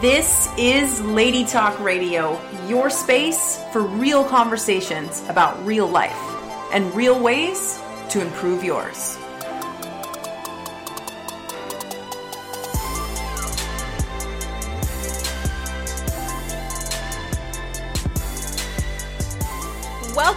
This is Lady Talk Radio, your space for real conversations about real life and real ways to improve yours.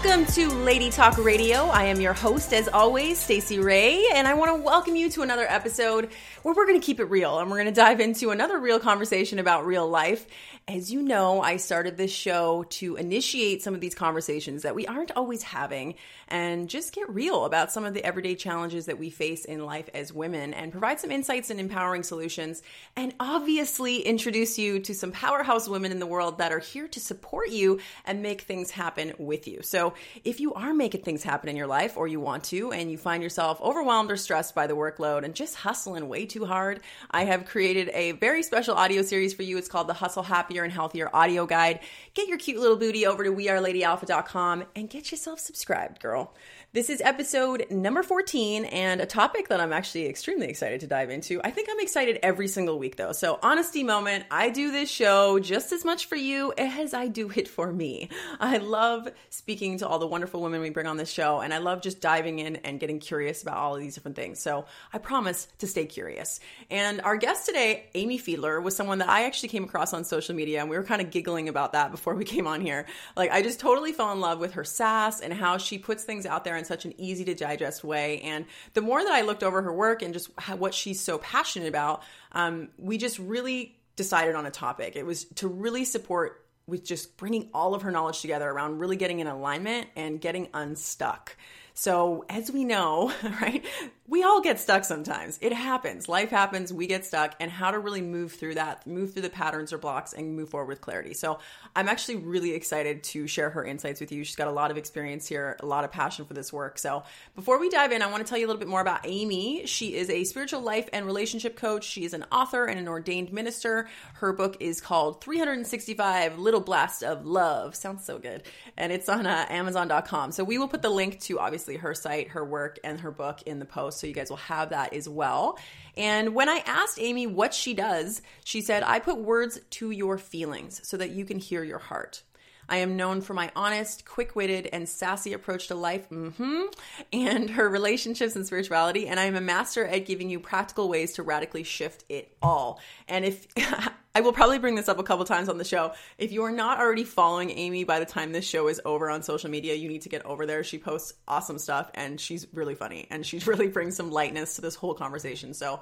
Welcome to Lady Talk Radio. I am your host, as always, Stacey Ray, and I want to welcome you to another episode where we're going to keep it real and we're going to dive into another real conversation about real life. As you know, I started this show to initiate some of these conversations that we aren't always having and just get real about some of the everyday challenges that we face in life as women and provide some insights and empowering solutions and obviously introduce you to some powerhouse women in the world that are here to support you and make things happen with you. So, if you are making things happen in your life or you want to and you find yourself overwhelmed or stressed by the workload and just hustling way too hard, I have created a very special audio series for you. It's called the Hustle Happier and Healthier Audio Guide. Get your cute little booty over to weareladyalpha.com and get yourself subscribed, girl. This is episode number 14 and a topic that I'm actually extremely excited to dive into. I think I'm excited every single week though. So, honesty moment, I do this show just as much for you as I do it for me. I love speaking to all the wonderful women we bring on this show and I love just diving in and getting curious about all of these different things. So, I promise to stay curious. And our guest today, Amy Fiedler, was someone that I actually came across on social media and we were kind of giggling about that before we came on here. Like, I just totally fell in love with her sass and how she puts things out there in such an easy to digest way. And the more that I looked over her work and just what she's so passionate about, um, we just really decided on a topic. It was to really support with just bringing all of her knowledge together around really getting in alignment and getting unstuck. So, as we know, right, we all get stuck sometimes. It happens. Life happens. We get stuck, and how to really move through that, move through the patterns or blocks, and move forward with clarity. So, I'm actually really excited to share her insights with you. She's got a lot of experience here, a lot of passion for this work. So, before we dive in, I want to tell you a little bit more about Amy. She is a spiritual life and relationship coach. She is an author and an ordained minister. Her book is called 365 Little Blasts of Love. Sounds so good. And it's on uh, Amazon.com. So, we will put the link to obviously her site, her work, and her book in the post. So you guys will have that as well. And when I asked Amy what she does, she said, I put words to your feelings so that you can hear your heart. I am known for my honest, quick witted, and sassy approach to life, mm-hmm, and her relationships and spirituality. And I am a master at giving you practical ways to radically shift it all. And if I will probably bring this up a couple times on the show. If you are not already following Amy by the time this show is over on social media, you need to get over there. She posts awesome stuff and she's really funny and she really brings some lightness to this whole conversation. So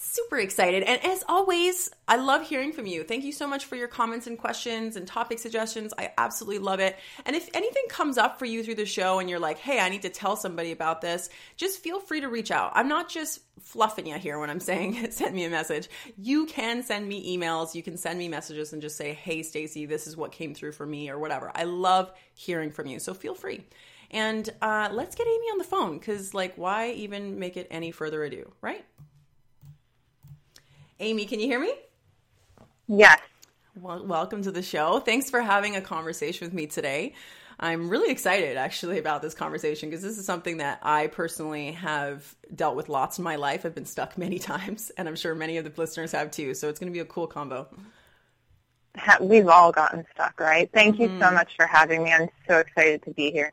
super excited. And as always, I love hearing from you. Thank you so much for your comments and questions and topic suggestions. I absolutely love it. And if anything comes up for you through the show and you're like, hey, I need to tell somebody about this, just feel free to reach out. I'm not just fluffing you here when I'm saying send me a message. You can send me emails, you can send me messages and just say, hey, Stacey, this is what came through for me or whatever. I love hearing from you. So feel free. And uh, let's get Amy on the phone because, like, why even make it any further ado, right? Amy, can you hear me? Yes. Well, welcome to the show. Thanks for having a conversation with me today. I'm really excited actually about this conversation because this is something that I personally have dealt with lots in my life. I've been stuck many times, and I'm sure many of the listeners have too. So it's going to be a cool combo. We've all gotten stuck, right? Thank mm-hmm. you so mm-hmm. much for having me. I'm so excited to be here.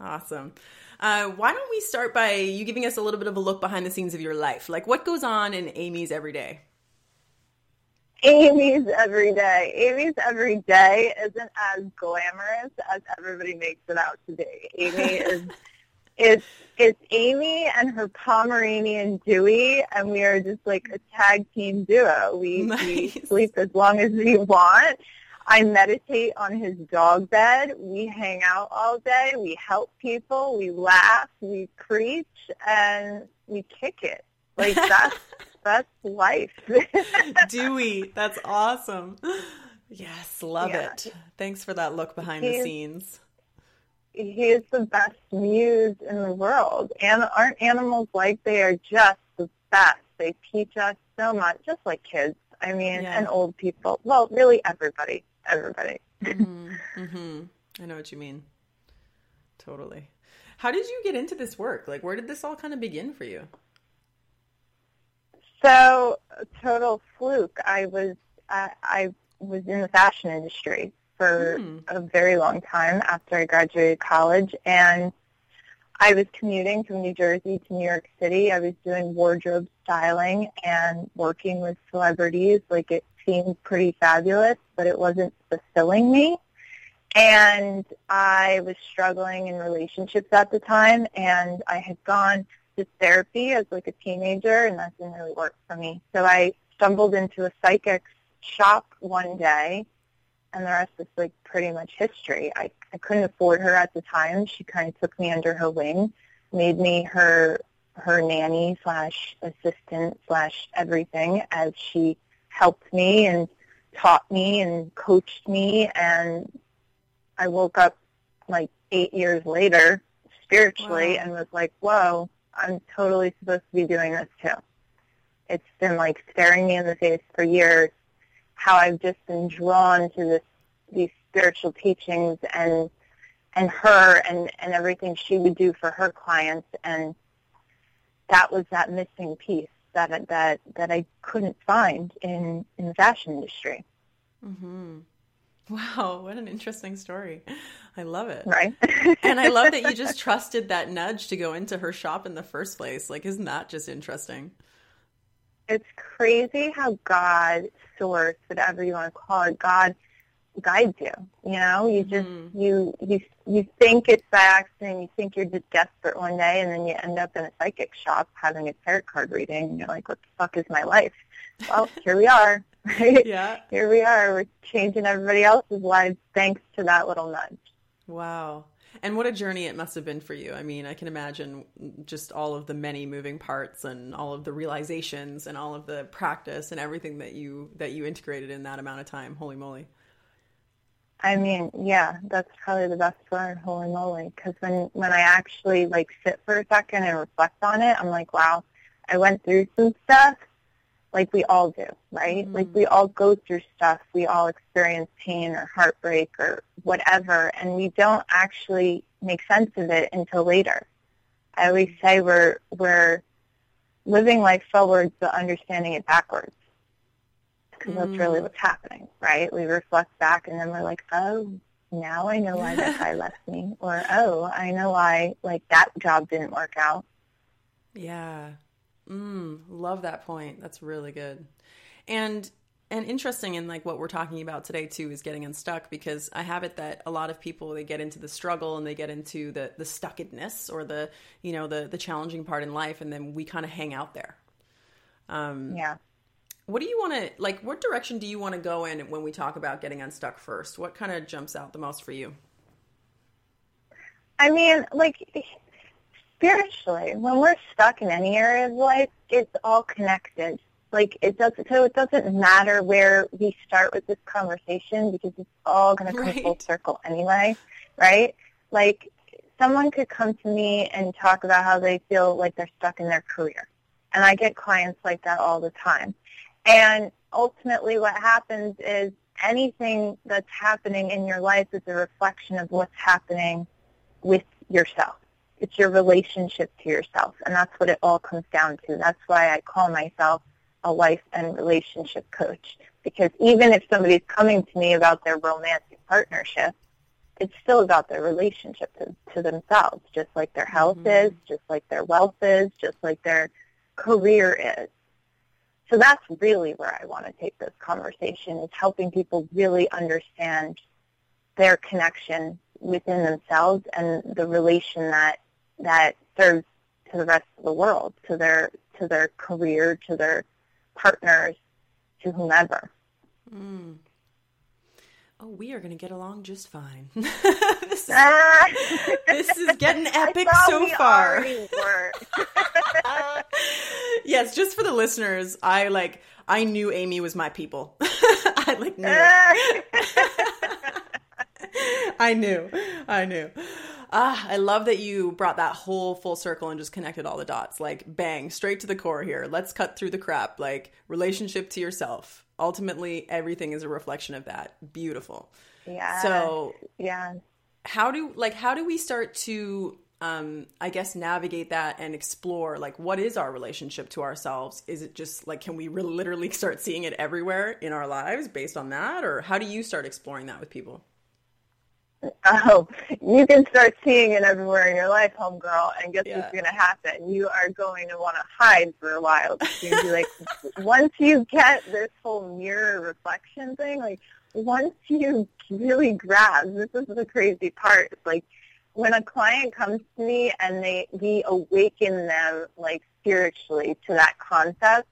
Awesome. Uh, why don't we start by you giving us a little bit of a look behind the scenes of your life? Like, what goes on in Amy's everyday? Amy's everyday. Amy's everyday isn't as glamorous as everybody makes it out to be. Amy is it's it's Amy and her Pomeranian Dewey, and we are just like a tag team duo. We, nice. we sleep as long as we want, I meditate on his dog bed. We hang out all day. We help people. We laugh. We preach, and we kick it. Like that's that's life. Dewey, that's awesome. Yes, love yeah. it. Thanks for that look behind He's, the scenes. He is the best muse in the world. And aren't animals like they are just the best? They teach us so much, just like kids. I mean, yeah. and old people. Well, really everybody everybody. mm-hmm. Mm-hmm. I know what you mean. Totally. How did you get into this work? Like, where did this all kind of begin for you? So, total fluke. I was I, I was in the fashion industry for mm. a very long time after I graduated college, and I was commuting from New Jersey to New York City. I was doing wardrobe styling and working with celebrities. Like it seemed pretty fabulous, but it wasn't fulfilling me. And I was struggling in relationships at the time, and I had gone to therapy as like a teenager, and that didn't really work for me. So I stumbled into a psychic's shop one day, and the rest is like pretty much history. I, I couldn't afford her at the time. She kind of took me under her wing, made me her her nanny slash assistant slash everything as she helped me and taught me and coached me and I woke up like eight years later spiritually wow. and was like, whoa, I'm totally supposed to be doing this too. It's been like staring me in the face for years how I've just been drawn to this these spiritual teachings and and her and, and everything she would do for her clients and that was that missing piece that that that I couldn't find in in the fashion industry. Mm-hmm. Wow, what an interesting story. I love it. Right. and I love that you just trusted that nudge to go into her shop in the first place. Like, isn't that just interesting? It's crazy how God, source, whatever you want to call it, God guides you. You know, you just mm-hmm. you you you think it's by accident. You think you're just desperate one day, and then you end up in a psychic shop having a tarot card reading. And you're like, "What the fuck is my life?" Well, here we are. Right? Yeah. Here we are. We're changing everybody else's lives thanks to that little nudge. Wow. And what a journey it must have been for you. I mean, I can imagine just all of the many moving parts and all of the realizations and all of the practice and everything that you that you integrated in that amount of time. Holy moly. I mean, yeah, that's probably the best word, holy moly. Because when when I actually like sit for a second and reflect on it, I'm like, wow, I went through some stuff, like we all do, right? Mm-hmm. Like we all go through stuff. We all experience pain or heartbreak or whatever, and we don't actually make sense of it until later. I always say we're we're living life forwards but understanding it backwards because mm. that's really mm. what's happening, right? We reflect back and then we're like, oh, now I know why that guy left me, or oh, I know why like that job didn't work out. Yeah, mm, love that point. That's really good, and and interesting in like what we're talking about today too is getting unstuck because I have it that a lot of people they get into the struggle and they get into the the stuckedness or the you know the the challenging part in life, and then we kind of hang out there. Um, yeah what do you want to like? What direction do you want to go in when we talk about getting unstuck first? What kind of jumps out the most for you? I mean, like spiritually, when we're stuck in any area of life, it's all connected. Like it doesn't, so it doesn't matter where we start with this conversation because it's all going to come right. full circle anyway, right? Like someone could come to me and talk about how they feel like they're stuck in their career, and I get clients like that all the time. And ultimately what happens is anything that's happening in your life is a reflection of what's happening with yourself. It's your relationship to yourself. And that's what it all comes down to. That's why I call myself a life and relationship coach. Because even if somebody's coming to me about their romantic partnership, it's still about their relationship to, to themselves, just like their health mm-hmm. is, just like their wealth is, just like their career is. So that's really where I want to take this conversation is helping people really understand their connection within themselves and the relation that that serves to the rest of the world, to their to their career, to their partners, to whomever. Mm. Oh, we are going to get along just fine. this, is, this, is, getting epic so far. yes, just for the listeners, I like I knew Amy was my people. I like knew. I knew. I knew. Ah, I love that you brought that whole full circle and just connected all the dots. Like bang, straight to the core here. Let's cut through the crap. Like relationship to yourself. Ultimately, everything is a reflection of that. Beautiful. Yeah. So, yeah. How do like how do we start to um, I guess navigate that and explore like what is our relationship to ourselves? Is it just like can we re- literally start seeing it everywhere in our lives based on that, or how do you start exploring that with people? Oh, you can start seeing it everywhere in your life, homegirl, and guess Yeah. what's going to happen? You are going to want to hide for a while. Gonna be like once you get this whole mirror reflection thing, like once you really grab, this is the crazy part. It's like when a client comes to me and they we awaken them like spiritually to that concept,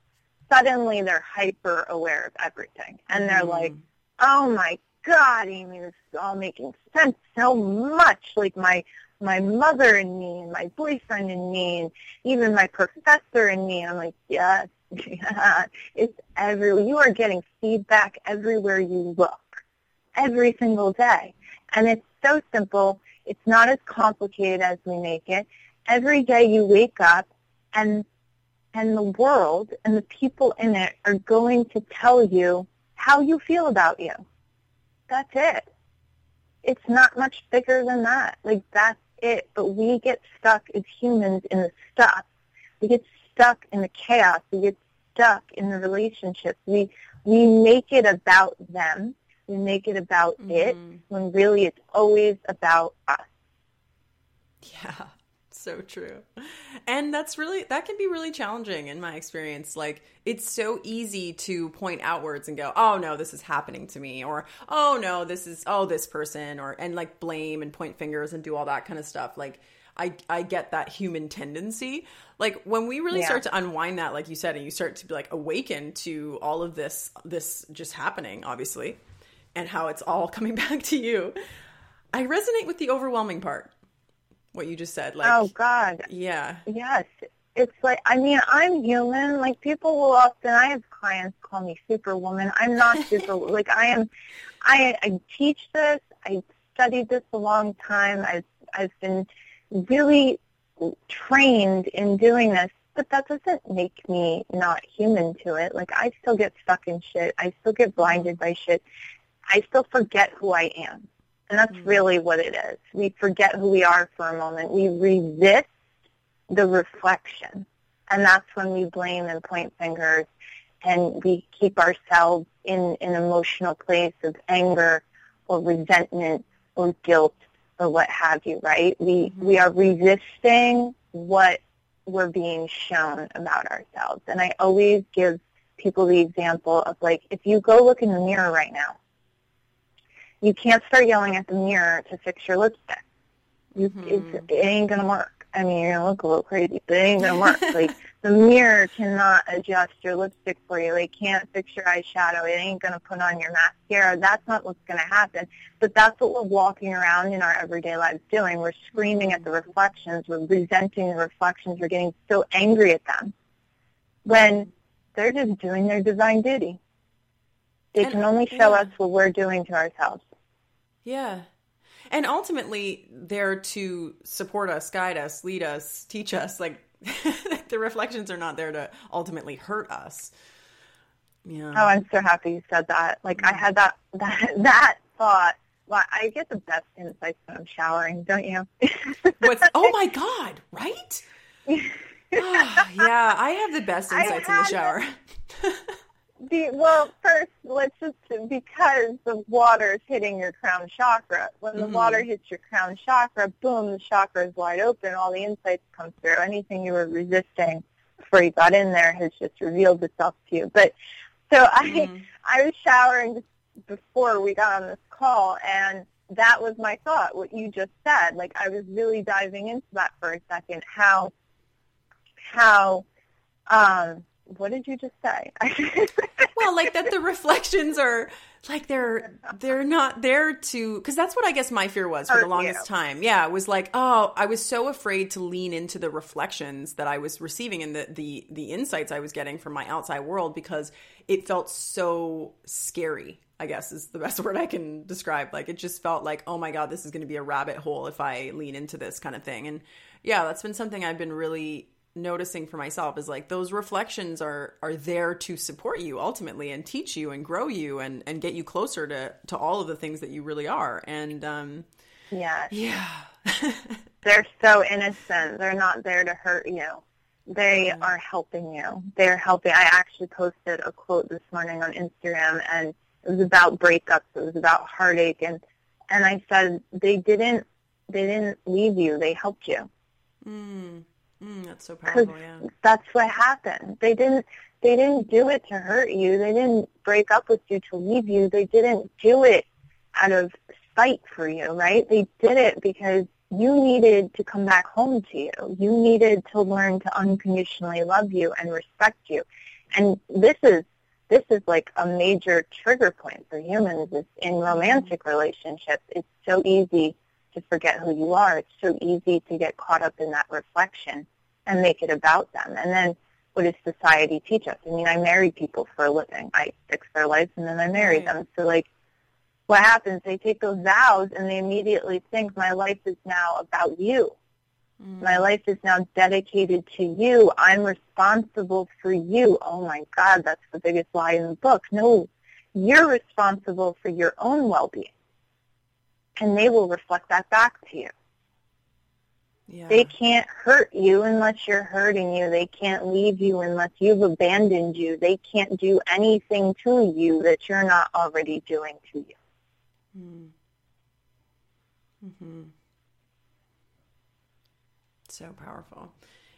suddenly they're hyper aware of everything, and they're Mm. like, oh my god amy this is all making sense so much. Like my my mother and me and my boyfriend and me and even my professor and me. I'm like yes yeah it's every you are getting feedback everywhere you look every single day. And it's so simple it's not as complicated as we make it every day you wake up and and the world and the people in it are going to tell you how you feel about you that's it. It's not much bigger than that. Like that's it. But we get stuck as humans in the stuff. We get stuck in the chaos. We get stuck in the relationships. We we make it about them. Make it about it Mhm. when really it's always about us. Yeah, so true. And that's really that can be really challenging in my experience. Like it's so easy to point outwards and go, "Oh no, this is happening to me," or "Oh no, this is oh this person," or and like blame and point fingers and do all that kind of stuff. Like I I get that human tendency. Like when we really Yeah. start to unwind that like you said and you start to be like awaken to all of this this just happening, obviously, and how it's all coming back to you. I resonate with the overwhelming part. What you just said like oh God, yeah. Yes. It's like, I mean, I'm human. Like, people will often, I have clients call me superwoman. I'm not super, like, I am, I, I teach this. I studied this a long time. I've, I've been really trained in doing this, but that doesn't make me not human to it. Like, I still get stuck in shit. I still get blinded by shit. I still forget who I am. And that's Mm. really what it is. We forget who we are for a moment. We resist the reflection. And that's when we blame and point fingers and we keep ourselves in an emotional place of anger or resentment or guilt or what have you, right? We Mhm. we are resisting what we're being shown about ourselves. And I always give people the example of like if you go look in the mirror right now, you can't start yelling at the mirror to fix your lipstick. You, Mhm. it's, it ain't gonna work. I mean, you're gonna look a little crazy, but it ain't gonna work. like the mirror cannot adjust your lipstick for you. It can't fix your eyeshadow. It ain't gonna put on your mascara. That's not what's gonna happen. But that's what we're walking around in our everyday lives doing. We're screaming at the reflections. We're resenting the reflections. We're getting so angry at them when they're just doing their divine duty. They And- can only show yeah. us what we're doing to ourselves. Yeah. And ultimately, they're to support us, guide us, lead us, teach us. Like, the reflections are not there to ultimately hurt us. Yeah. Oh, I'm so happy you said that. Like I had that that that thought. Well, I get the best insights when I'm showering, don't you? What's, oh my God, right? Ah, yeah, I have the best insights in the shower. The, well, first, let's just because the water is hitting your crown chakra. When the Mhm. water hits your crown chakra, boom, the chakra is wide open. All the insights come through. Anything you were resisting before you got in there has just revealed itself to you. But so I, Mhm. I was showering just before we got on this call, and that was my thought. What you just said, like I was really diving into that for a second. How, how, um, what did you just say? well like that the reflections are like they're they're not there to because that's what i guess my fear was for the longest you. time yeah it was like oh i was so afraid to lean into the reflections that i was receiving and the the the insights i was getting from my outside world because it felt so scary i guess is the best word i can describe like it just felt like oh my god this is going to be a rabbit hole if i lean into this kind of thing and yeah that's been something i've been really noticing for myself is like those reflections are are there to support you ultimately and teach you and grow you and and get you closer to to all of the things that you really are and um yes. yeah They're so innocent. They're not there to hurt you. They Yeah. are helping you. They're helping. I actually posted a quote this morning on Instagram, and it was about breakups. It was about heartache, and and I said they didn't they didn't leave you. They helped you. Mm. Mm, that's so powerful. Yeah. that's what happened. They didn't they didn't do it to hurt you. They didn't break up with you to leave you. They didn't do it out of spite for you, right? They did it because you needed to come back home to you. You needed to learn to unconditionally love you and respect you. And this is this is like a major trigger point for humans is in romantic relationships. It's so easy to forget who you are. It's so easy to get caught up in that reflection and make it about them. And then what does society teach us? I mean, I marry people for a living. I fix their lives and then I marry Right. them. So like what happens, they take those vows and they immediately think my life is now about you. Mm. My life is now dedicated to you. I'm responsible for you. Oh my God, that's the biggest lie in the book. No, you're responsible for your own well-being. And they will reflect that back to you. Yeah. They can't hurt you unless you're hurting you. They can't leave you unless you've abandoned you. They can't do anything to you that you're not already doing to you. Mm. hmm So powerful.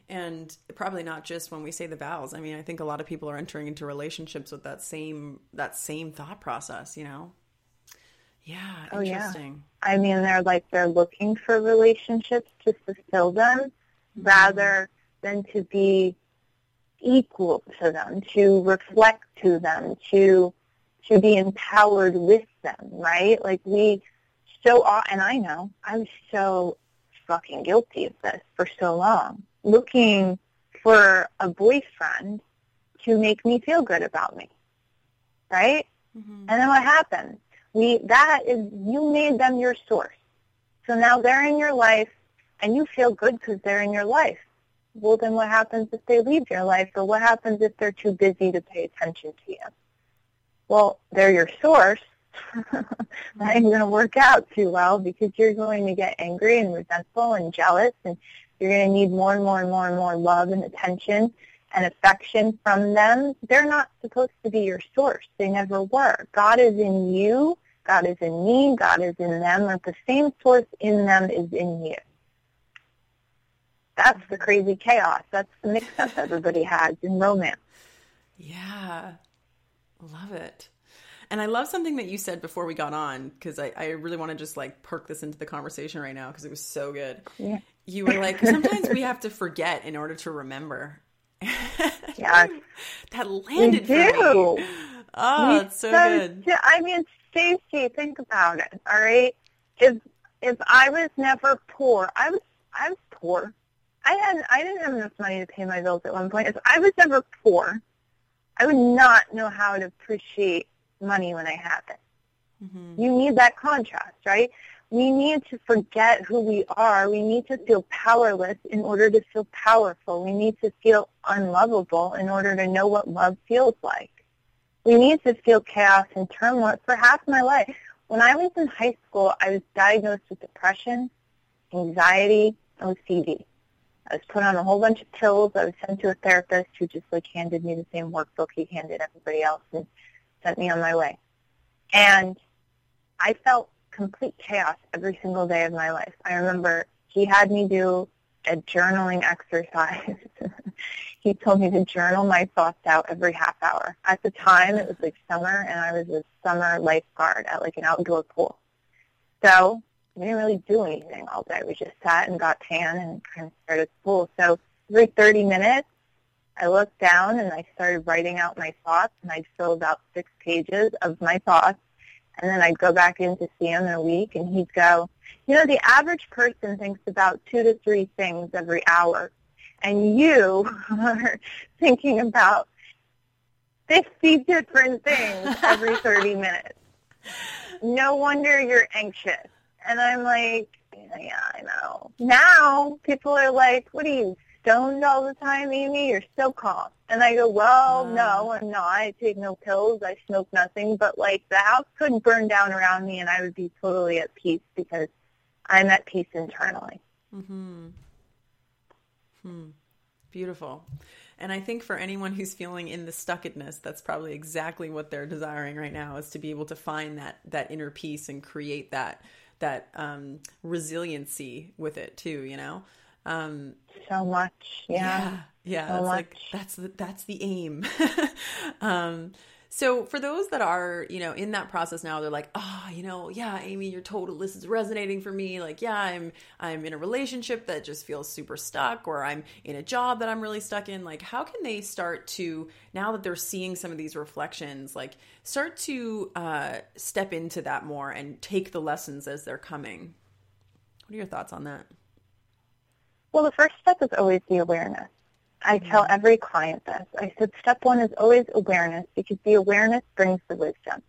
And probably not just when we say the vows. I mean, I think a lot of people are entering into relationships with that same that same thought process, you know? Yeah, Oh, yeah. I mean, they're like they're looking for relationships to fulfill them rather than to be equal to them, to reflect to them, to to be empowered with them, right? Like we so and I know I was so fucking guilty of this for so long, looking for a boyfriend to make me feel good about me, right? Mhm. And then what happens? We that is you made them your source. So now they're in your life, and you feel good because they're in your life. Well, then what happens if they leave your life, or what happens if they're too busy to pay attention to you? Well, they're your source. that ain't going to work out too well because you're going to get angry and resentful and jealous, and you're going to need more and more and more and more love and attention and affection from them. They're not supposed to be your source. They never were. God is in you. God is in me. God is in them. And the same source in them is in you. That's the crazy chaos. That's the mix-up everybody has in romance. Yeah. Love it. And I love something that you said before we got on because I, I really want to just like perk this into the conversation right now because it was so good. Yeah. You were like, sometimes we have to forget in order to remember. Yes. that We landed for me. Oh, it's so so good. do- I mean, Stacey, think about it. All right, if if I was never poor, I was I was poor. I had I didn't have enough money to pay my bills at one point. If I was never poor, I would not know how to appreciate money when I have it. Mhm. You need that contrast, right? We need to forget who we are. We need to feel powerless in order to feel powerful. We need to feel unlovable in order to know what love feels like. We need to feel chaos and turmoil. For half my life, when I was in high school, I was diagnosed with depression, anxiety, OCD. I was put on a whole bunch of pills. I was sent to a therapist who just like handed me the same workbook he handed everybody else and sent me on my way. And I felt complete chaos every single day of my life. I remember he had me do a journaling exercise. He told me to journal my thoughts out every half hour. At the time, it was like summer, and I was a summer lifeguard at like an outdoor pool. So we didn't really do anything all day. We just sat and got tan and kind of stared at the pool. So every 30 minutes, I looked down and I started writing out my thoughts, and I'd fill about six pages of my thoughts. And then I'd go back in to see him in a week, and he'd go, you know, the average person thinks about two to three things every hour, and you are thinking about 50 different things every 30 minutes. No wonder you're anxious. And I'm like, yeah, I know. Now people are like, what are you, stoned all the time, Amy? You're so calm. And I go, well, no, I'm not. I take no pills. I smoke nothing. But like the house couldn't burn down around me and I would be totally at peace because I'm at peace internally. Mm-hmm. Hmm. Beautiful. And I think for anyone who's feeling in the stuckedness, that's probably exactly what they're desiring right now is to be able to find that that inner peace and create that that um, resiliency with it too. You know. Um, so much, yeah, yeah, yeah so like that's the, that's the aim. um, so for those that are, you know, in that process now, they're like, oh, you know, yeah, Amy, your total this is resonating for me. Like, yeah, I'm I'm in a relationship that just feels super stuck, or I'm in a job that I'm really stuck in. Like, how can they start to now that they're seeing some of these reflections, like start to uh, step into that more and take the lessons as they're coming? What are your thoughts on that? Well, the first step is always the awareness. I tell mm-hmm. every client this. I said step one is always awareness because the awareness brings the wisdom.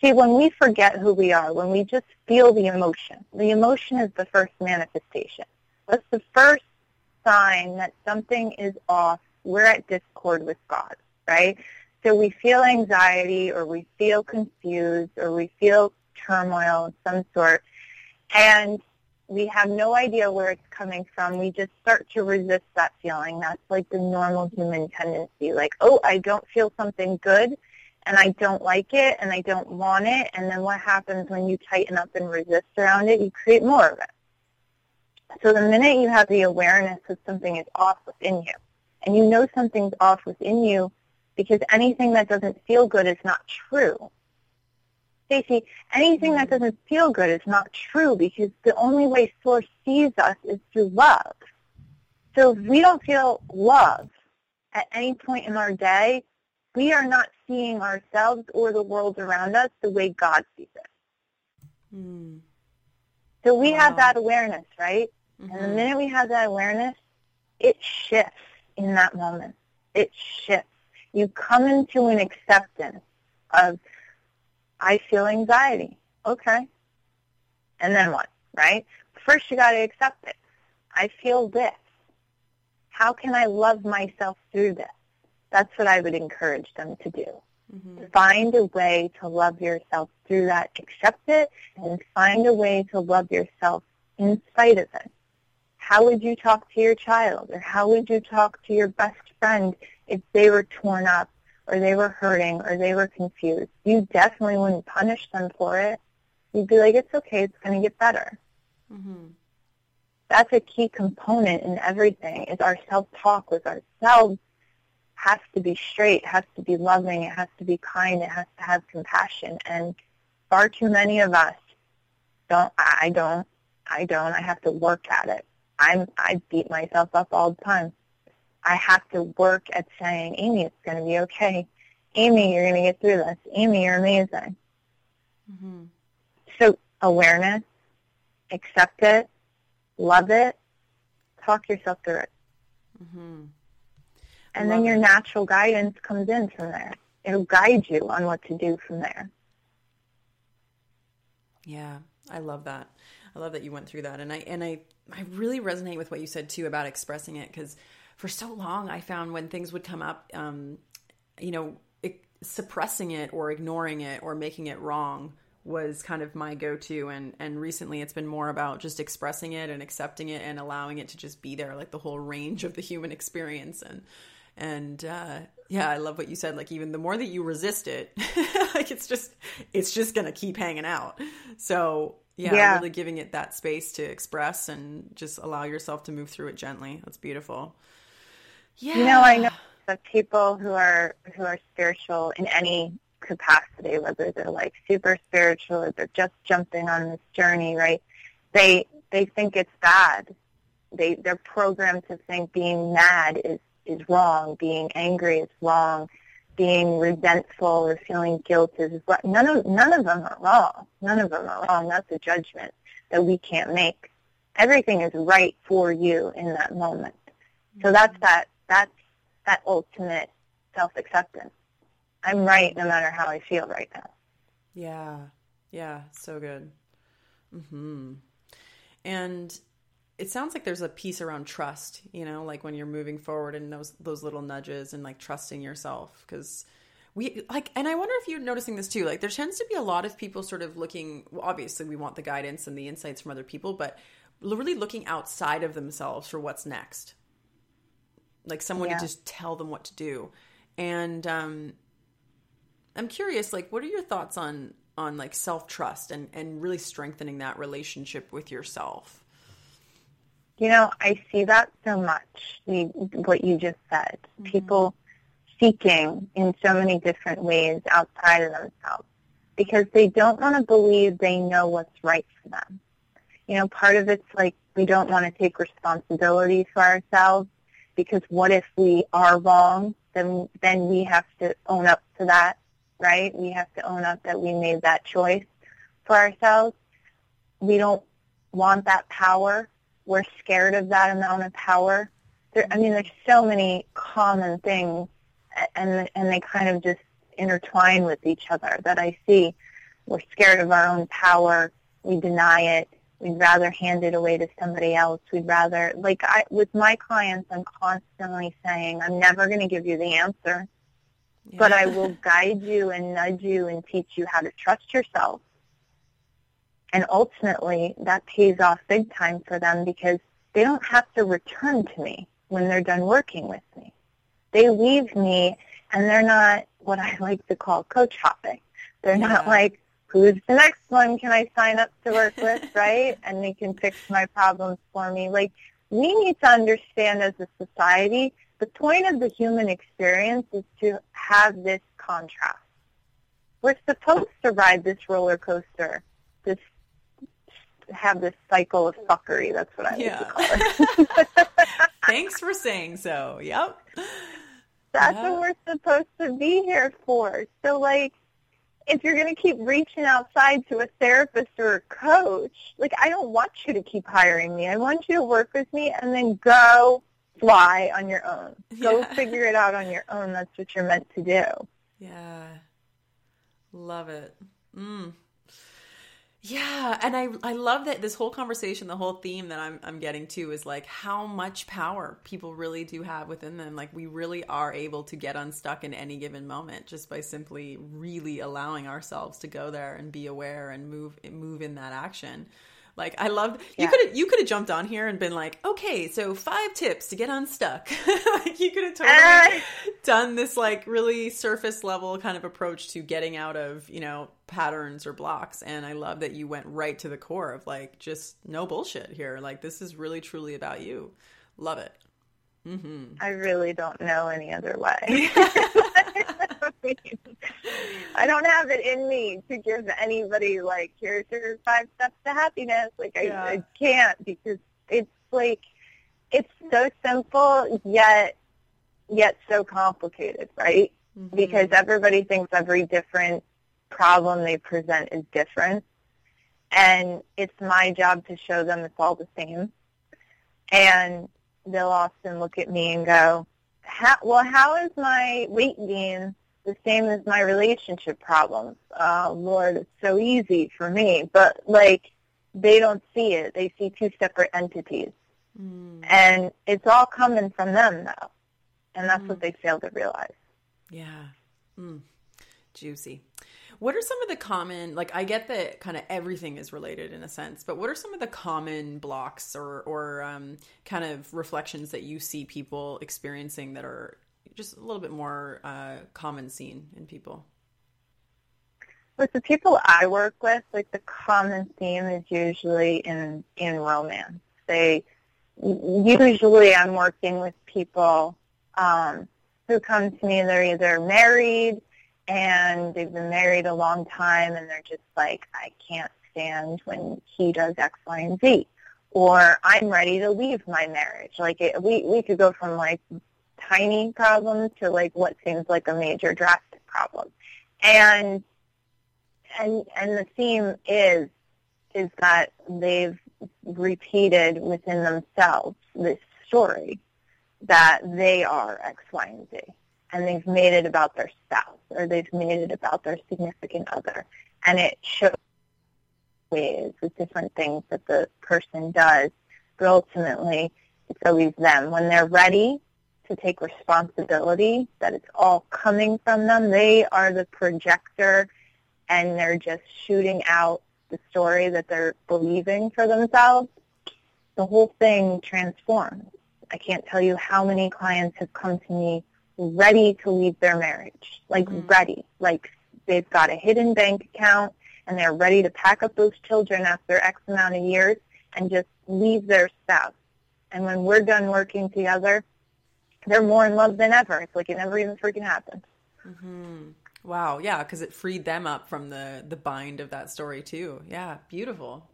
See, when we forget who we are, when we just feel the emotion, the emotion is the first manifestation. That's the first sign that something is off. We're at discord with God, right? So we feel anxiety or we feel confused or we feel turmoil of some sort. And we have no idea where it's coming from. We just start to resist that feeling. That's like the normal human tendency. Like, oh, I don't feel something good and I don't like it and I don't want it. And then what happens when you tighten up and resist around it? You create more of it. So the minute you have the awareness that something is off within you, and you know something's off within you because anything that doesn't feel good is not true, Stacey, anything that doesn't feel good is not true because the only way Source sees us is through love. So if we don't feel love at any point in our day, we are not seeing ourselves or the world around us the way God sees it. Mm. So we wow. have that awareness, right? Mm-hmm. And the mm-hmm. minute we have that awareness, it shifts in that moment. It shifts. You come into an acceptance of I feel anxiety. Okay. And then what, right? First you got to accept it. I feel this. How can I love myself through this? That's what I would encourage them to do. Mm-hmm. Find a way to love yourself through that. Accept it and find a way to love yourself in spite of it. How would you talk to your child or how would you talk to your best friend if they were torn up or they were hurting or they were confused, you definitely wouldn't punish them for it. You'd be like, it's okay, it's going to get better. Mm-hmm. That's a key component in everything is our self-talk with ourselves has to be straight, has to be loving, it has to be kind, it has to have compassion. And far too many of us don't, I don't, I don't, I have to work at it. I'm, I beat myself up all the time. I have to work at saying, Amy, it's going to be okay. Amy, you're going to get through this. Amy, you're amazing. Mm-hmm. So awareness, accept it, love it, talk yourself through it. Mm-hmm. And then your it. natural guidance comes in from there. It'll guide you on what to do from there. Yeah, I love that. I love that you went through that, and I and I I really resonate with what you said too about expressing it because for so long I found when things would come up, um, you know, it, suppressing it or ignoring it or making it wrong was kind of my go-to. And and recently it's been more about just expressing it and accepting it and allowing it to just be there like the whole range of the human experience. And and uh, yeah i love what you said like even the more that you resist it like it's just it's just gonna keep hanging out. So yeah, yeah. really giving it that space to express and just allow yourself to move through it gently. That's beautiful yeah. You know, I know that people who are who are spiritual in any capacity, whether they're like super spiritual or they're just jumping on this journey, right? They they think it's bad. They they're programmed to think being mad is is wrong, being angry is wrong, being resentful or feeling guilt is wrong. None of none of them are wrong. None of them are wrong. That's a judgment that we can't make. Everything is right for you in that moment. So that's mm-hmm. that that's that ultimate self-acceptance. I'm right no matter how I feel right now. Yeah. Yeah. So good. Hmm. And it sounds like there's a piece around trust, you know, like when you're moving forward and those those little nudges and like trusting yourself because we like and i wonder if you're noticing this too like there tends to be a lot of people sort of looking well, obviously we want the guidance and the insights from other people but really looking outside of themselves for what's next like someone yeah. to just tell them what to do and um i'm curious like what are your thoughts on on like self-trust and and really strengthening that relationship with yourself you know i see that so much what you just said mm-hmm. people seeking in so many different ways outside of themselves because they don't want to believe they know what's right for them. You know, part of it's like we don't want to take responsibility for ourselves because what if we are wrong? Then then we have to own up to that, right? We have to own up that we made that choice for ourselves. We don't want that power. We're scared of that amount of power. There, I mean, there's so many common things and and they kind of just intertwine with each other that I see. We're scared of our own power. We deny it. We'd rather hand it away to somebody else. We'd rather, like I, with my clients, I'm constantly saying, I'm never going to give you the answer, yeah. but I will guide you and nudge you and teach you how to trust yourself. And ultimately, that pays off big time for them because they don't have to return to me when they're done working with me they leave me and they're not what I like to call coach hopping. They're yeah. not like, who's the next one can I sign up to work with, right? And they can fix my problems for me. Like, we need to understand as a society, the point of the human experience is to have this contrast. We're supposed to ride this roller coaster, this have this cycle of fuckery. That's what I yeah. like to call it. Thanks for saying so. Yep. That's yeah. what we're supposed to be here for. So, like, if you're going to keep reaching outside to a therapist or a coach, like, I don't want you to keep hiring me. I want you to work with me and then go fly on your own. Go yeah. figure it out on your own. That's what you're meant to do. Yeah. Love it. Mm. Yeah, and I I love that this whole conversation, the whole theme that I'm I'm getting to is like how much power people really do have within them. Like we really are able to get unstuck in any given moment just by simply really allowing ourselves to go there and be aware and move move in that action. Like I love yeah. you could you could have jumped on here and been like, okay, so five tips to get unstuck. like you could have totally done this like really surface level kind of approach to getting out of you know patterns or blocks. And I love that you went right to the core of like just no bullshit here. Like this is really truly about you. Love it. Mm-hmm. I really don't know any other way. I don't have it in me to give anybody like here's your five steps to happiness. Like I, yeah. I can't because it's like it's so simple yet yet so complicated, right? Mm-hmm. Because everybody thinks every different problem they present is different. And it's my job to show them it's all the same. And they'll often look at me and go, how, well, how is my weight gain the same as my relationship problems. Uh, Lord, it's so easy for me. But like they don't see it. They see two separate entities. Mm. And it's all coming from them though. And that's mm. what they fail to realize. Yeah. Mm. Juicy. What are some of the common, like, I get that kind of everything is related in a sense, but what are some of the common blocks or, or um, kind of reflections that you see people experiencing that are just a little bit more uh, common seen in people? With the people I work with, like the common theme is usually in in romance. They usually I'm working with people um, who come to me. They're either married and they've been married a long time, and they're just like, I can't stand when he does X, Y, and Z or I'm ready to leave my marriage. Like it, we we could go from like tiny problem to like what seems like a major drastic problem. And and and the theme is is that they've repeated within themselves this story that they are X, Y, and Z. And they've made it about their spouse or they've made it about their significant other. And it shows ways with different things that the person does. But ultimately, it's always them. When they're ready to take responsibility, that it's all coming from them. They are the projector and they're just shooting out the story that they're believing for themselves. The whole thing transforms. I can't tell you how many clients have come to me ready to leave their marriage, like mm-hmm. ready, like they've got a hidden bank account and they're ready to pack up those children after X amount of years and just leave their spouse. And when we're done working together, they're more in love than ever. It's like it never even freaking happened. Mm-hmm. Wow, yeah, because it freed them up from the the bind of that story too. Yeah, beautiful.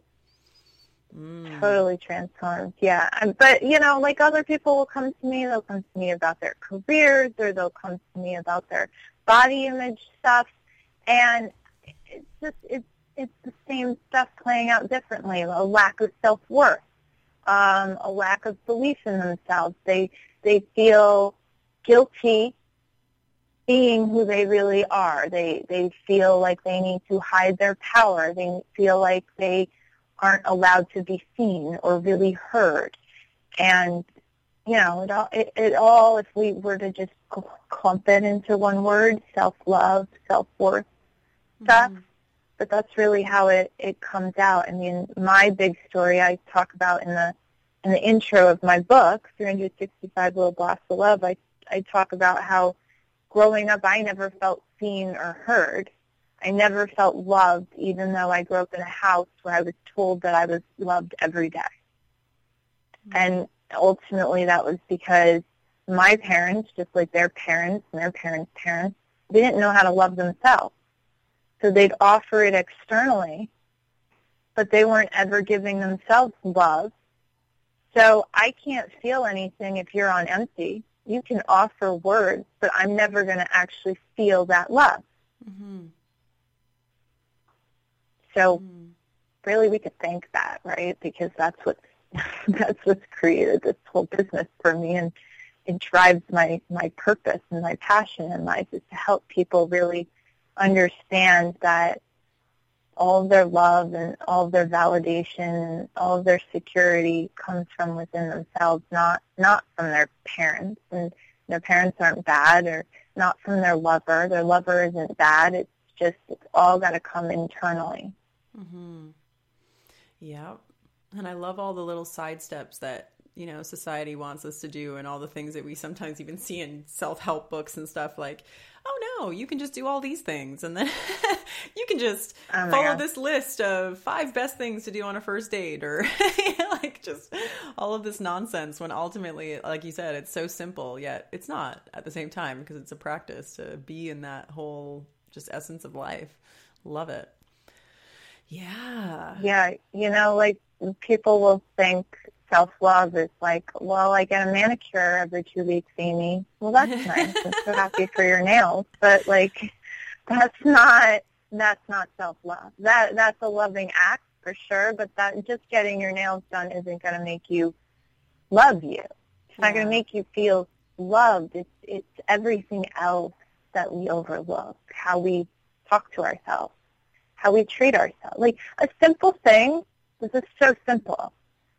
Mm. Totally transformed. Yeah, but you know, like other people will come to me, they'll come to me about their careers, or they'll come to me about their body image stuff, and it's just it's it's the same stuff playing out differently. A lack of self worth, um, a lack of belief in themselves. They they feel guilty being who they really are. They they feel like they need to hide their power. They feel like they aren't allowed to be seen or really heard. And you know, it all it, it all if we were to just clump it into one word, self love, self worth stuff. Mm-hmm. But that's really how it, it comes out. I mean, my big story I talk about in the in the intro of my book, 365 Little Blocks of Love, I I talk about how growing up, I never felt seen or heard. I never felt loved, even though I grew up in a house where I was told that I was loved every day. Mm-hmm. And ultimately that was because my parents, just like their parents and their parents' parents, they didn't know how to love themselves. So they'd offer it externally, but they weren't ever giving themselves love. So I can't feel anything if you're on empty you can offer words, but I'm never going to actually feel that love. Mm-hmm. So mm-hmm. really we could thank that, right? Because that's what that's what's created this whole business for me and it drives my, my purpose and my passion in life is to help people really understand that all of their love and all of their validation and all of their security comes from within themselves, not not from their parents. And their parents aren't bad or not from their lover. Their lover isn't bad. It's just it's all got to come internally. Mm-hmm. Yeah, and I love all the little side steps that you know society wants us to do and all the things that we sometimes even see in self-help books and stuff like oh no you can just do all these things. And then you can just oh follow God. this list of five best things to do on a first date or you know, like just all of this nonsense when ultimately like you said it's so simple yet it's not at the same time because it's a practice to be in that whole just essence of life. Love it. Yeah. Yeah you know like people will think self-love is like, well, I get a manicure every two weeks, Amy. Well, that's nice. I'm so happy for your nails. But, like, that's not, that's not self-love. That, that's a loving act for sure, but that just getting your nails done isn't going to make you love you. It's not going to make you feel loved. It's, it's everything else that we overlook, how we talk to ourselves, how we treat ourselves. Like, a simple thing, this is so simple.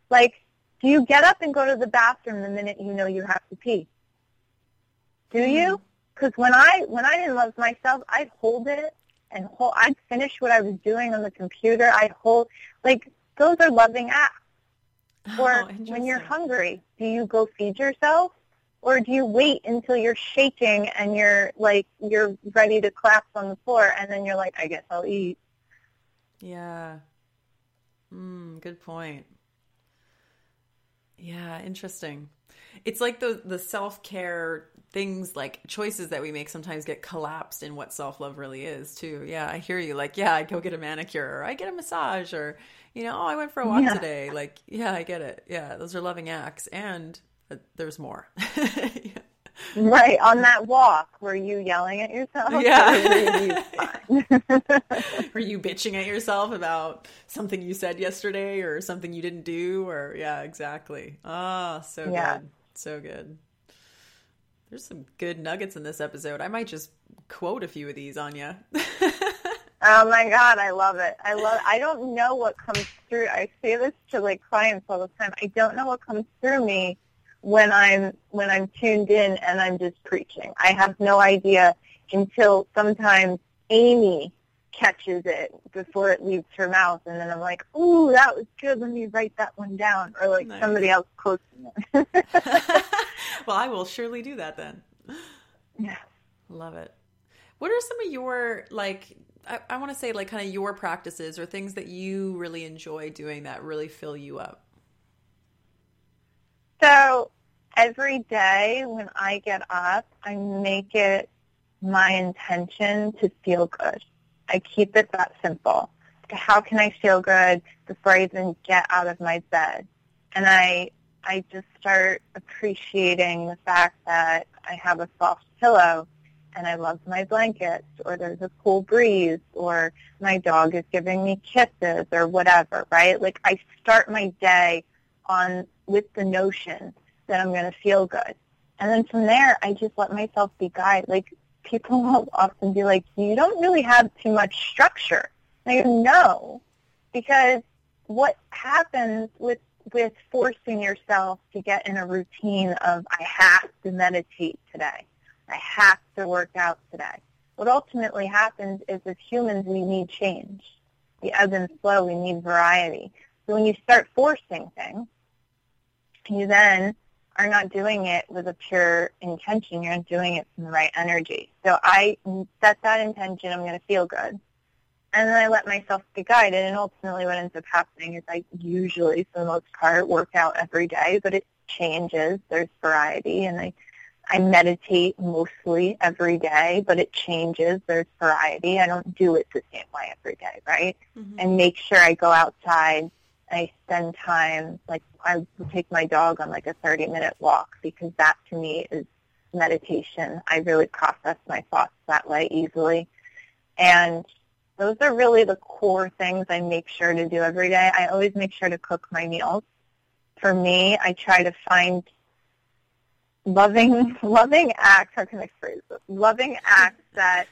Like, do you get up and go to the bathroom the minute you know you have to pee? Do you? Because when I when I didn't love myself, I'd hold it and hold. I'd finish what I was doing on the computer. I'd hold like those are loving acts. Oh, or when you're hungry, do you go feed yourself? Or do you wait until you're shaking and you're like you're ready to collapse on the floor and then you're like, I guess I'll eat. Yeah. Mm, good point. Yeah, interesting. It's like the the self care things, like choices that we make, sometimes get collapsed in what self love really is too. Yeah, I hear you. Like, yeah, I go get a manicure, or I get a massage, or you know, oh, I went for a walk yeah. today. Like, yeah, I get it. Yeah, those are loving acts, and uh, there's more. yeah. Right on that walk, were you yelling at yourself? Yeah. Were you, were you bitching at yourself about something you said yesterday or something you didn't do? Or yeah, exactly. Ah, oh, so yeah. good, so good. There's some good nuggets in this episode. I might just quote a few of these on you. oh my god, I love it. I love. I don't know what comes through. I say this to like clients all the time. I don't know what comes through me when I'm when I'm tuned in and I'm just preaching. I have no idea until sometimes Amy catches it before it leaves her mouth, and then I'm like, "Ooh, that was good. Let me write that one down," or like nice. somebody else quotes it. well, I will surely do that then. Yeah, love it. What are some of your like? I, I want to say like kind of your practices or things that you really enjoy doing that really fill you up. So every day when I get up, I make it my intention to feel good. I keep it that simple. How can I feel good before I even get out of my bed? And I I just start appreciating the fact that I have a soft pillow and I love my blankets or there's a cool breeze or my dog is giving me kisses or whatever, right? Like I start my day on with the notion that I'm going to feel good. And then from there, I just let myself be guided. Like people will often be like, you don't really have too much structure. And I go, no, because what happens with with forcing yourself to get in a routine of I have to meditate today, I have to work out today. What ultimately happens is as humans we need change. We ebb and flow, we need variety. So when you start forcing things, you then are not doing it with a pure intention. You're not doing it from the right energy. So I set that intention. I'm going to feel good. And then I let myself be guided. And ultimately what ends up happening is I usually, for the most part, work out every day, but it changes. There's variety. And I, I meditate mostly every day, but it changes. There's variety. I don't do it the same way every day, right? Mm-hmm. And make sure I go outside I spend time, like I take my dog on like a 30 minute walk because that to me is meditation. I really process my thoughts that way easily. And those are really the core things I make sure to do every day. I always make sure to cook my meals. For me, I try to find loving, loving acts, how can I phrase this? Loving acts that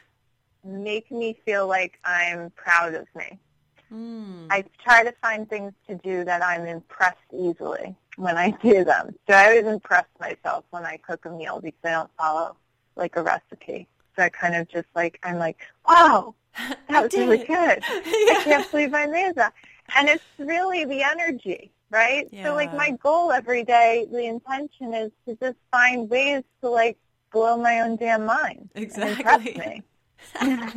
make me feel like I'm proud of me. Mm. I try to find things to do that I'm impressed easily when I do them. So I always impress myself when I cook a meal because I don't follow like a recipe. So I kind of just like, I'm like, wow, that was really it. good. yeah. I can't believe I made that. And it's really the energy, right? Yeah. So like my goal every day, the intention is to just find ways to like blow my own damn mind. Exactly.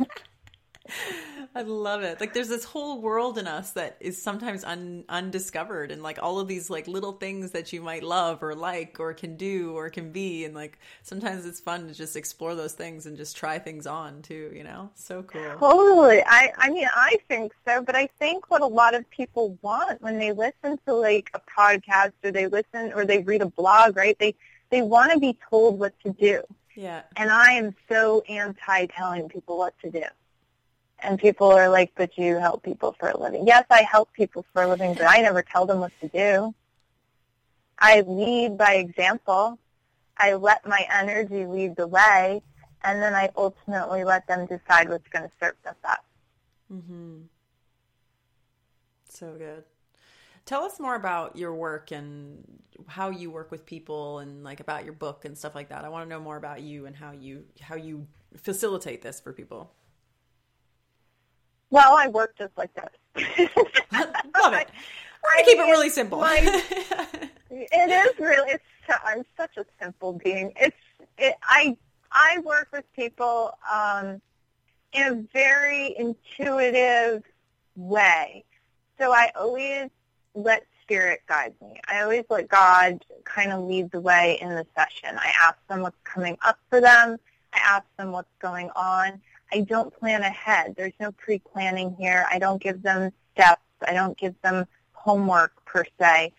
I love it. Like there's this whole world in us that is sometimes un- undiscovered and like all of these like little things that you might love or like or can do or can be and like sometimes it's fun to just explore those things and just try things on too, you know? So cool. Totally. I I mean, I think so, but I think what a lot of people want when they listen to like a podcast or they listen or they read a blog, right? They they want to be told what to do. Yeah. And I am so anti telling people what to do. And people are like, but you help people for a living. Yes, I help people for a living, but I never tell them what to do. I lead by example. I let my energy lead the way, and then I ultimately let them decide what's going to serve them best. Mm-hmm. So good. Tell us more about your work and how you work with people and like about your book and stuff like that. I want to know more about you and how you how you facilitate this for people. Well, I work just like this. Love it. I keep it really simple. Like, it is really. It's, I'm such a simple being. It's. It, I I work with people um, in a very intuitive way. So I always let spirit guide me. I always let God kind of lead the way in the session. I ask them what's coming up for them. I ask them what's going on. I don't plan ahead. There's no pre-planning here. I don't give them steps. I don't give them homework per se.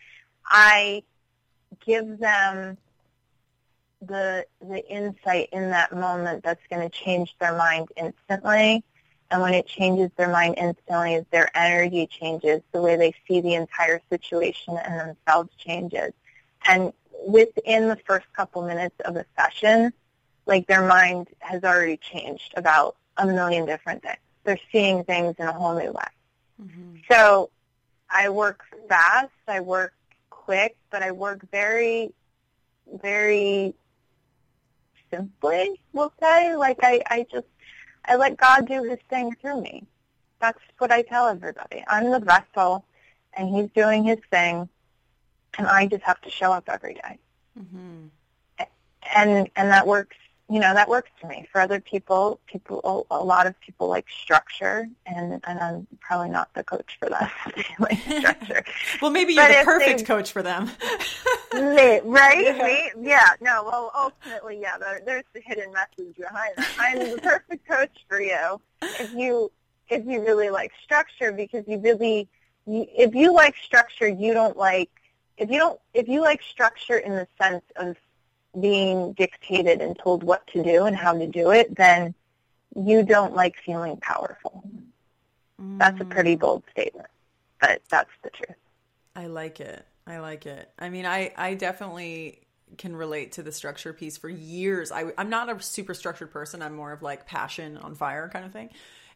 I give them the the insight in that moment that's going to change their mind instantly. And when it changes their mind instantly, is their energy changes, the way they see the entire situation and themselves changes. And within the first couple minutes of a session, like their mind has already changed about a million different things. They're seeing things in a whole new way. Mm-hmm. So I work fast, I work quick, but I work very very simply, we'll say. Like I, I just, I let God do his thing through me. That's what I tell everybody. I'm the vessel, and he's doing his thing, and I just have to show up every day. Mm-hmm. And and that works you know that works for me. For other people, people a lot of people like structure, and and I'm probably not the coach for that. like structure. well, maybe you're but the perfect they, coach for them. right? Yeah. yeah. No. Well, ultimately, yeah. There, there's the hidden message behind that. I'm the perfect coach for you if you if you really like structure because you really you, if you like structure, you don't like if you don't if you like structure in the sense of being dictated and told what to do and how to do it, then you don't like feeling powerful. Mm. That's a pretty mm. bold statement, but that's the truth. I like it. I like it. I mean, I, I definitely can relate to the structure piece for years. I, I'm not a super structured person. I'm more of like passion on fire kind of thing.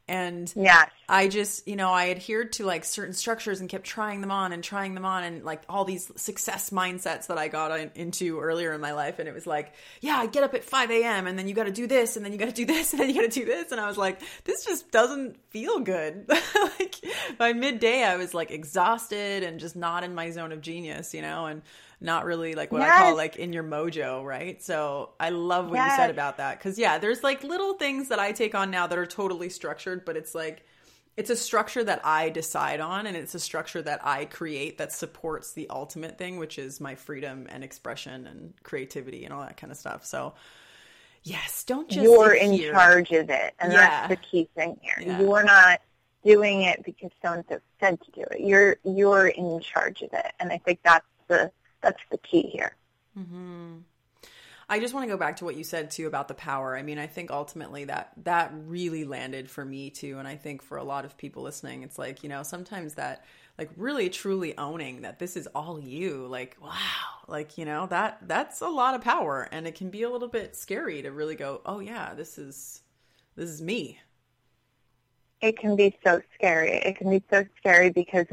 And yes. I just, you know, I adhered to like certain structures and kept trying them on and trying them on and like all these success mindsets that I got into earlier in my life. And it was like, yeah, I get up at 5 a.m. and then you got to do this and then you got to do this and then you got to do this. And I was like, this just doesn't feel good. like by midday, I was like exhausted and just not in my zone of genius, you know? And not really like what yes. I call like in your mojo, right? So I love what yes. you said about that because yeah, there's like little things that I take on now that are totally structured, but it's like it's a structure that I decide on and it's a structure that I create that supports the ultimate thing, which is my freedom and expression and creativity and all that kind of stuff. So yes, don't just You're in here. charge of it. And yeah. that's the key thing here. Yeah. You're not doing it because someone said to do it. You're you're in charge of it. And I think that's the that's the key here. Mm-hmm. I just want to go back to what you said too about the power. I mean, I think ultimately that that really landed for me too, and I think for a lot of people listening, it's like you know sometimes that like really truly owning that this is all you. Like wow, like you know that that's a lot of power, and it can be a little bit scary to really go, oh yeah, this is this is me. It can be so scary. It can be so scary because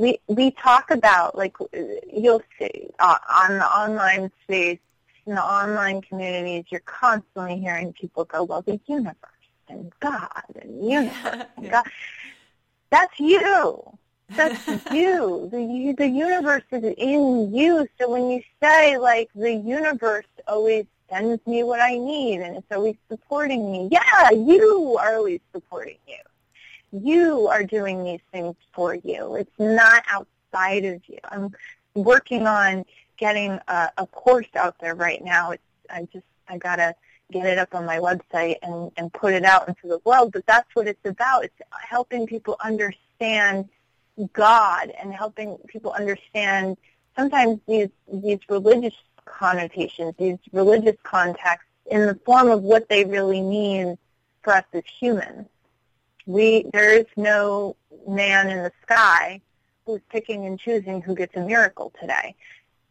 we we talk about like you'll see uh, on the online space in the online communities you're constantly hearing people go well the universe and god and universe yeah. and god. That's you. That's you. The the universe is in you. So when you say like the universe always sends me what i need and it's always supporting me yeah you are always supporting you you are doing these things for you. It's not outside of you. I'm working on getting a, a course out there right now. It's, I just I gotta get it up on my website and, and put it out into the world. But that's what it's about. It's helping people understand God and helping people understand sometimes these these religious connotations, these religious contexts in the form of what they really mean for us as humans we there is no man in the sky who's picking and choosing who gets a miracle today.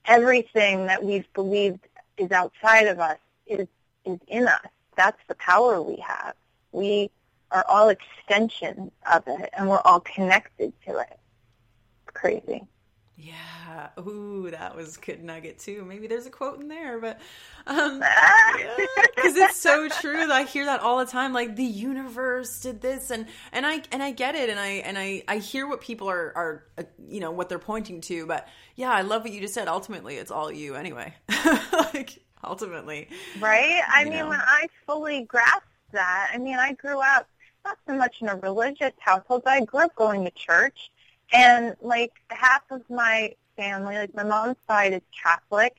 Everything that we've believed is outside of us is is in us. That's the power we have. We are all extensions of it, and we're all connected to it. It's crazy. Yeah. Ooh, that was good nugget too. Maybe there's a quote in there, but um because it's so true. I hear that all the time. Like the universe did this, and and I and I get it, and I and I I hear what people are are uh, you know what they're pointing to. But yeah, I love what you just said. Ultimately, it's all you anyway. like ultimately, right? I mean, know. when I fully grasped that, I mean, I grew up not so much in a religious household, but I grew up going to church and like half of my family, like my mom's side is Catholic,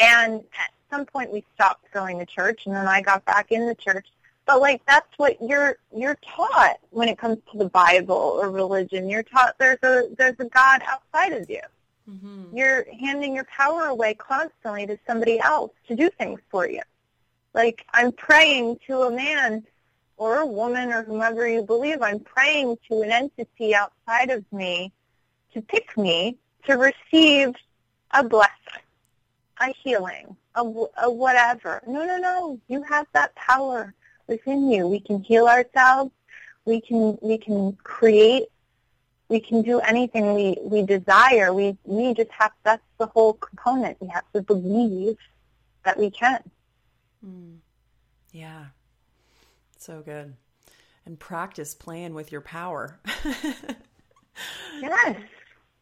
and at some point we stopped going to church, and then I got back in the church. But like that's what you're you're taught when it comes to the Bible or religion. You're taught there's a there's a God outside of you. Mm-hmm. You're handing your power away constantly to somebody else to do things for you. Like I'm praying to a man or a woman or whomever you believe, I'm praying to an entity outside of me to pick me to receive a blessing, a healing, a, a whatever. No, no, no. You have that power within you. We can heal ourselves. We can we can create. We can do anything we, we desire. We we just have that's the whole component. We have to believe that we can. Mm. Yeah. So good. And practice playing with your power. yes.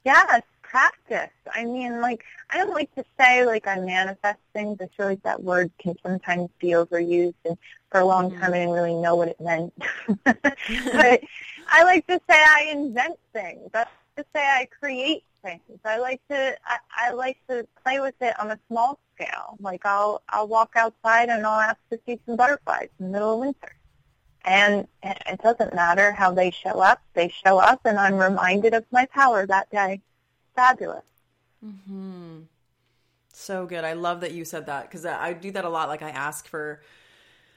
Yes. Practice. I mean, like, I don't like to say, like, I manifest things. I feel like that word can sometimes be overused. And for a long time, I didn't really know what it meant. but I like to say I invent things. I like to say I create things. I like to I, I like to play with it on a small scale. Like I'll I'll walk outside and I'll ask to see some butterflies in the middle of winter. And it doesn't matter how they show up. They show up, and I'm reminded of my power that day. Fabulous. Hmm. So good. I love that you said that because I do that a lot. Like I ask for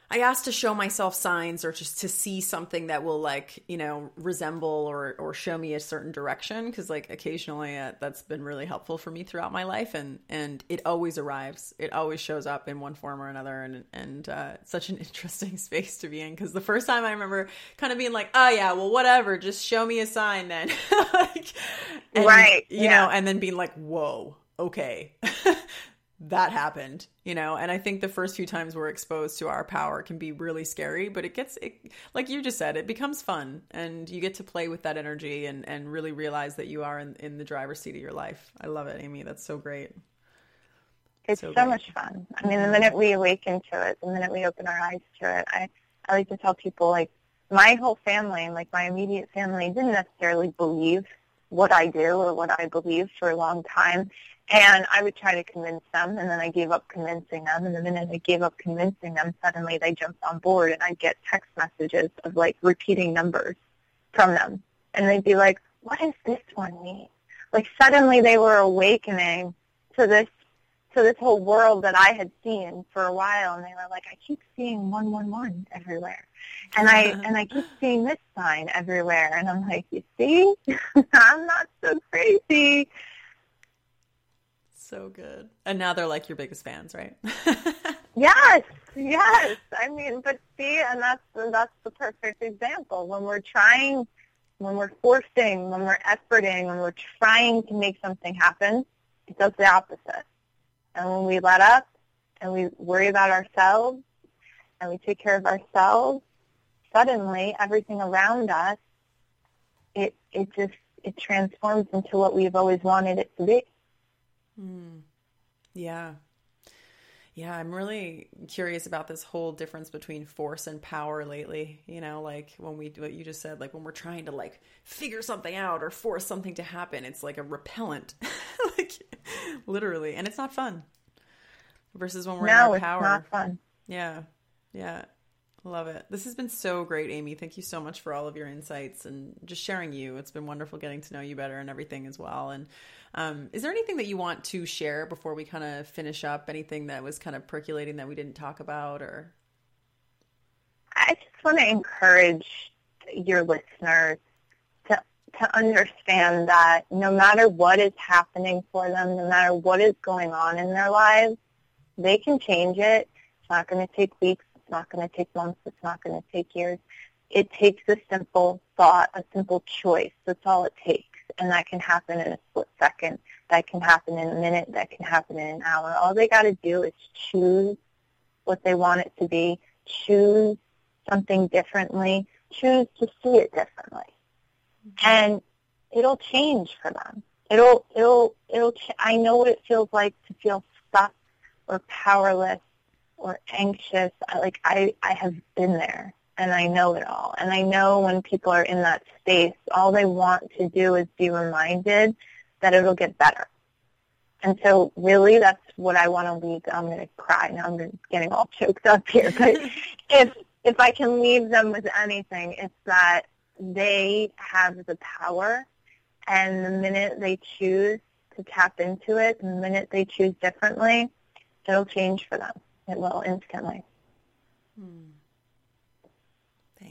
I asked to show myself signs or just to see something that will like, you know, resemble or or show me a certain direction cuz like occasionally uh, that's been really helpful for me throughout my life and and it always arrives. It always shows up in one form or another and and uh, such an interesting space to be in cuz the first time I remember kind of being like, "Oh yeah, well whatever, just show me a sign then." like, and, right. You yeah. know, and then being like, "Whoa, okay." that happened, you know, and I think the first few times we're exposed to our power can be really scary, but it gets it, like you just said, it becomes fun and you get to play with that energy and and really realize that you are in in the driver's seat of your life. I love it, Amy. That's so great. It's so, so much fun. I mean, the minute we awaken to it, the minute we open our eyes to it, I I like to tell people like my whole family, like my immediate family, didn't necessarily believe what I do or what I believe for a long time. And I would try to convince them, and then I gave up convincing them. And the minute I gave up convincing them, suddenly they jumped on board, and I'd get text messages of like repeating numbers from them, and they'd be like, "What does this one mean?" Like suddenly they were awakening to this to this whole world that I had seen for a while, and they were like, "I keep seeing one one one everywhere," and I uh-huh. and I keep seeing this sign everywhere, and I'm like, "You see, I'm not so crazy." So good. And now they're like your biggest fans, right? yes, yes. I mean, but see, and that's that's the perfect example. When we're trying, when we're forcing, when we're efforting, when we're trying to make something happen, it does the opposite. And when we let up and we worry about ourselves and we take care of ourselves, suddenly everything around us, it it just it transforms into what we've always wanted it to be. Mm. Yeah. Yeah, I'm really curious about this whole difference between force and power lately. You know, like when we, what you just said, like when we're trying to like figure something out or force something to happen, it's like a repellent, like literally, and it's not fun. Versus when we're no, in power. not fun. Yeah, yeah. Love it. This has been so great, Amy. Thank you so much for all of your insights and just sharing you. It's been wonderful getting to know you better and everything as well. And um, is there anything that you want to share before we kind of finish up? Anything that was kind of percolating that we didn't talk about or? I just want to encourage your listeners to, to understand that no matter what is happening for them, no matter what is going on in their lives, they can change it. It's not going to take weeks it's not going to take months. It's not going to take years. It takes a simple thought, a simple choice. That's all it takes. And that can happen in a split second. That can happen in a minute. That can happen in an hour. All they got to do is choose what they want it to be, choose something differently, choose to see it differently. Mm-hmm. And it'll change for them. It'll, it'll, it'll, ch- I know what it feels like to feel stuck or powerless or anxious. I, Like I, I have been there and I know it all. And I know when people are in that space, all they want to do is be reminded that it'll get better. And so really that's what I want to leave. I'm going to cry now. I'm getting all choked up here. But if, if I can leave them with anything, it's that they have the power and the minute they choose to tap into it, the minute they choose differently, it'll change for them. It will instantly. Hmm.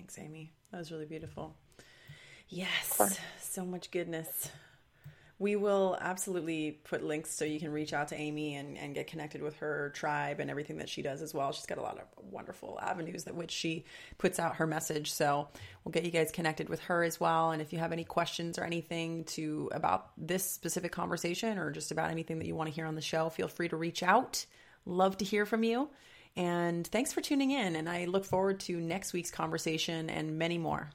Thanks, Amy. That was really beautiful. Yes, so much goodness. We will absolutely put links so you can reach out to Amy and, and get connected with her tribe and everything that she does as well. She's got a lot of wonderful avenues that which she puts out her message. So we'll get you guys connected with her as well. And if you have any questions or anything to about this specific conversation or just about anything that you want to hear on the show, feel free to reach out Love to hear from you. And thanks for tuning in. And I look forward to next week's conversation and many more.